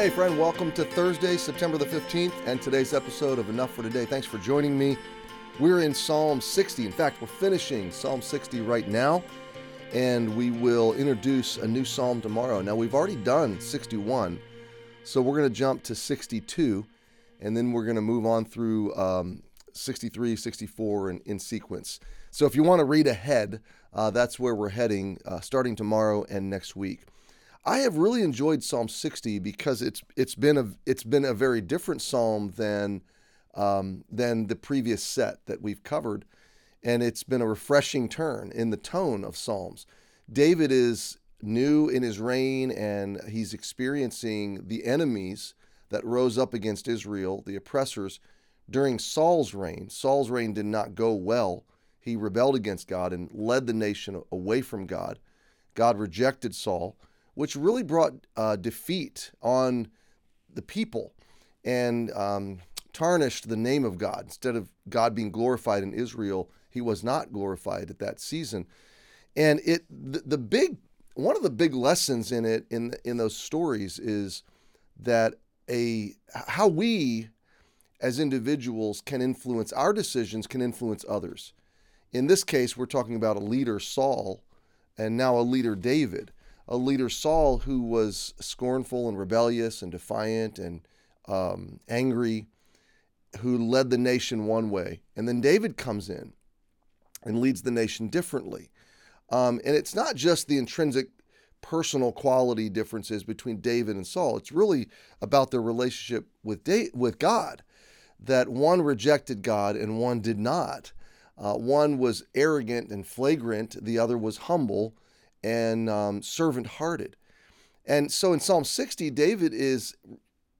Hey, friend, welcome to Thursday, September the 15th, and today's episode of Enough for Today. Thanks for joining me. We're in Psalm 60. In fact, we're finishing Psalm 60 right now, and we will introduce a new psalm tomorrow. Now, we've already done 61, so we're going to jump to 62, and then we're going to move on through um, 63, 64 in, in sequence. So if you want to read ahead, uh, that's where we're heading uh, starting tomorrow and next week. I have really enjoyed Psalm 60 because it's it's been a it's been a very different psalm than um, than the previous set that we've covered, and it's been a refreshing turn in the tone of psalms. David is new in his reign, and he's experiencing the enemies that rose up against Israel, the oppressors, during Saul's reign. Saul's reign did not go well. He rebelled against God and led the nation away from God. God rejected Saul which really brought uh, defeat on the people and um, tarnished the name of God. Instead of God being glorified in Israel, he was not glorified at that season. And it the, the big one of the big lessons in it in in those stories is that a how we as individuals can influence our decisions can influence others. In this case, we're talking about a leader Saul and now a leader David a leader, Saul, who was scornful and rebellious and defiant and um, angry, who led the nation one way. And then David comes in and leads the nation differently. Um, and it's not just the intrinsic personal quality differences between David and Saul. It's really about their relationship with da- with God. That one rejected God and one did not. Uh, one was arrogant and flagrant. The other was humble and um, servant hearted. And so in Psalm 60, David is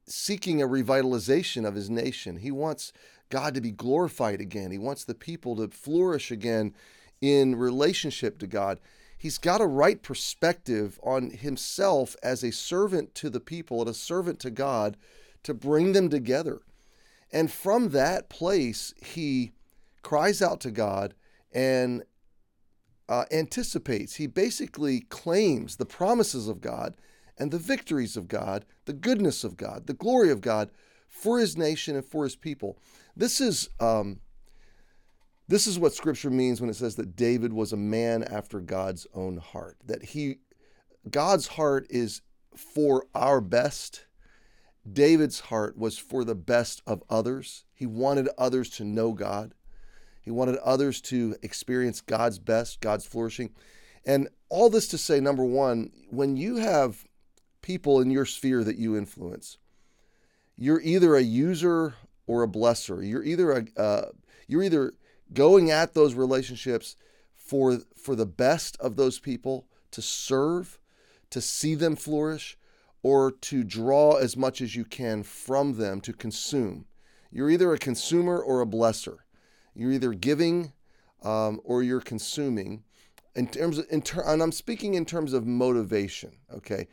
seeking a revitalization of his nation. He wants God to be glorified again, he wants the people to flourish again in relationship to God. He's got a right perspective on himself as a servant to the people and a servant to God to bring them together. And from that place, he cries out to God and uh, anticipates, he basically claims the promises of God and the victories of God, the goodness of God, the glory of God for his nation and for his people. This is um, this is what Scripture means when it says that David was a man after God's own heart. That he, God's heart is for our best. David's heart was for the best of others. He wanted others to know God. He wanted others to experience God's best, God's flourishing. And all this to say, number one, when you have people in your sphere that you influence, you're either a user or a blesser. You're either a uh, you're either going at those relationships for for the best of those people to serve, to see them flourish, or to draw as much as you can from them to consume. You're either a consumer or a blesser. You're either giving um, or you're consuming. In terms of, in ter- and I'm speaking in terms of motivation. Okay,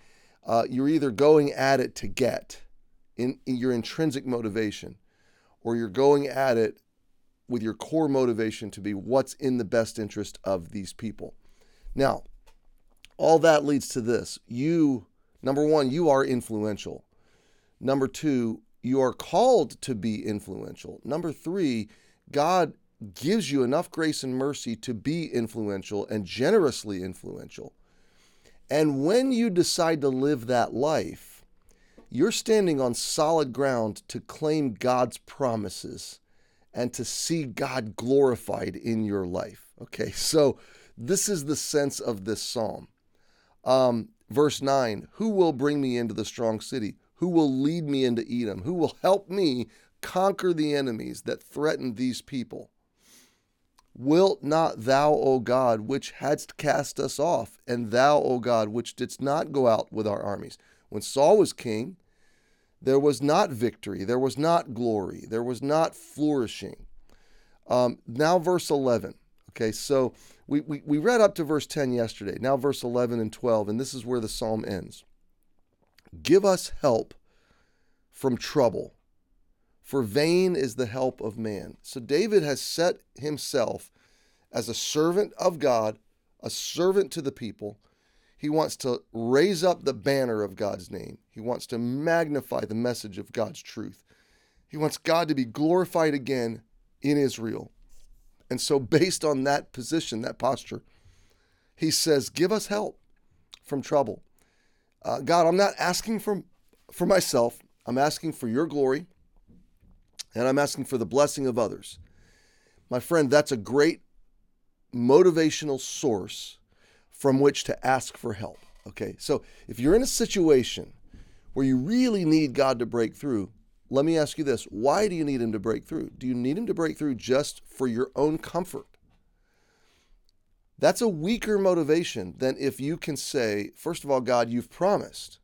uh, you're either going at it to get in, in your intrinsic motivation, or you're going at it with your core motivation to be what's in the best interest of these people. Now, all that leads to this. You, number one, you are influential. Number two, you are called to be influential. Number three, God gives you enough grace and mercy to be influential and generously influential. And when you decide to live that life, you're standing on solid ground to claim God's promises and to see God glorified in your life. Okay, so this is the sense of this psalm. Um, verse 9 Who will bring me into the strong city? Who will lead me into Edom? Who will help me conquer the enemies that threaten these people. Wilt not thou, O God, which hadst cast us off, and thou, O God, which didst not go out with our armies? When Saul was king, there was not victory, there was not glory, there was not flourishing. Um, now, verse 11. Okay, so we, we, we read up to verse 10 yesterday. Now, verse 11 and 12, and this is where the psalm ends. Give us help from trouble for vain is the help of man. So David has set himself as a servant of God, a servant to the people. He wants to raise up the banner of God's name. He wants to magnify the message of God's truth. He wants God to be glorified again in Israel. And so, based on that position, that posture, he says, Give us help from trouble. Uh, God, I'm not asking for, for myself, I'm asking for your glory, and I'm asking for the blessing of others. My friend, that's a great motivational source from which to ask for help. Okay, so if you're in a situation where you really need God to break through, let me ask you this why do you need Him to break through? Do you need Him to break through just for your own comfort? That's a weaker motivation than if you can say, first of all, God, you've promised.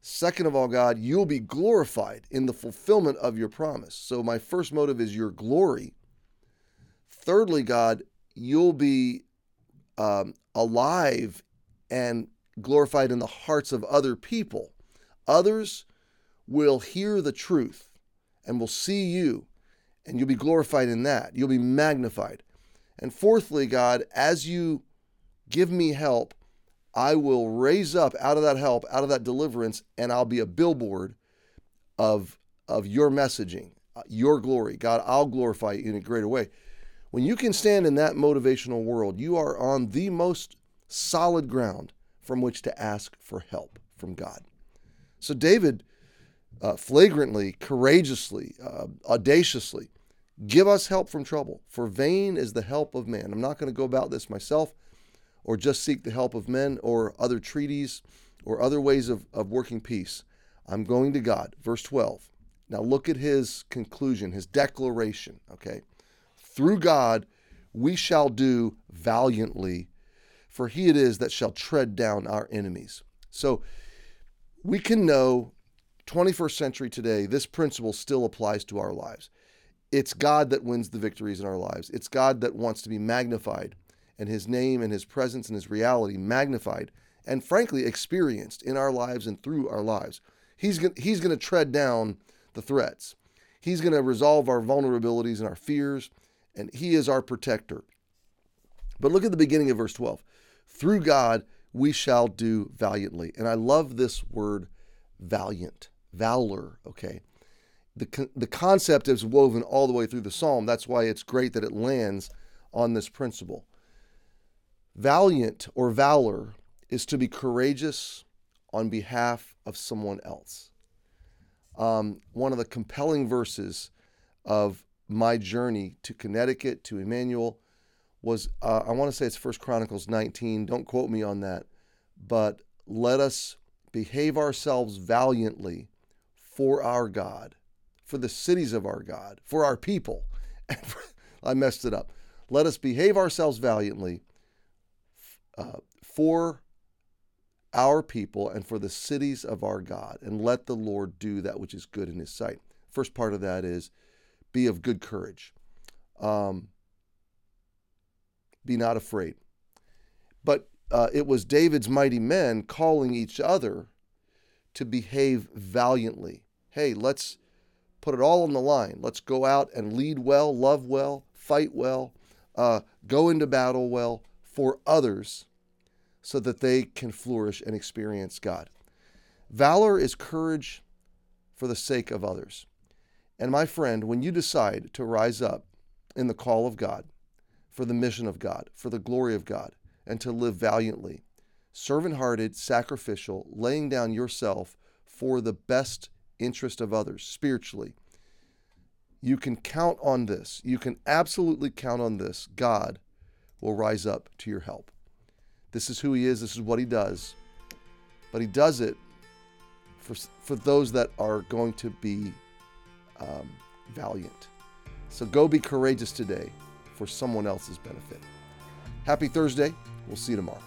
Second of all, God, you'll be glorified in the fulfillment of your promise. So, my first motive is your glory. Thirdly, God, you'll be um, alive and glorified in the hearts of other people. Others will hear the truth and will see you, and you'll be glorified in that. You'll be magnified. And fourthly, God, as you give me help, I will raise up out of that help, out of that deliverance, and I'll be a billboard of, of your messaging, uh, your glory. God, I'll glorify you in a greater way. When you can stand in that motivational world, you are on the most solid ground from which to ask for help from God. So David uh, flagrantly, courageously, uh, audaciously, give us help from trouble, for vain is the help of man. I'm not going to go about this myself or just seek the help of men or other treaties or other ways of, of working peace. I'm going to God. Verse 12. Now look at his conclusion, his declaration, okay? Through God, we shall do valiantly, for he it is that shall tread down our enemies. So we can know 21st century today, this principle still applies to our lives. It's God that wins the victories in our lives. It's God that wants to be magnified and his name and his presence and his reality magnified and frankly experienced in our lives and through our lives. He's going he's going to tread down the threats. He's going to resolve our vulnerabilities and our fears and He is our protector. But look at the beginning of verse 12. Through God we shall do valiantly. And I love this word valiant, valor, okay? The, the concept is woven all the way through the psalm. That's why it's great that it lands on this principle. Valiant or valor is to be courageous on behalf of someone else. Um, one of the compelling verses of my journey to Connecticut to Emmanuel was uh, I want to say it's First Chronicles 19. Don't quote me on that, but let us behave ourselves valiantly for our God, for the cities of our God, for our people. I messed it up. Let us behave ourselves valiantly uh, for our people and for the cities of our God, and let the Lord do that which is good in His sight. First part of that is be of good courage. Um, be not afraid. But uh, it was David's mighty men calling each other to behave valiantly. Hey, let's put it all on the line. Let's go out and lead well, love well, fight well, uh, go into battle well for others so that they can flourish and experience God. Valor is courage for the sake of others. And my friend, when you decide to rise up in the call of God, for the mission of God, for the glory of God, and to live valiantly, servant hearted, sacrificial, laying down yourself for the best interest of others spiritually, you can count on this. You can absolutely count on this. God will rise up to your help. This is who He is, this is what He does. But He does it for, for those that are going to be um, valiant. So go be courageous today for someone else's benefit. Happy Thursday. We'll see you tomorrow.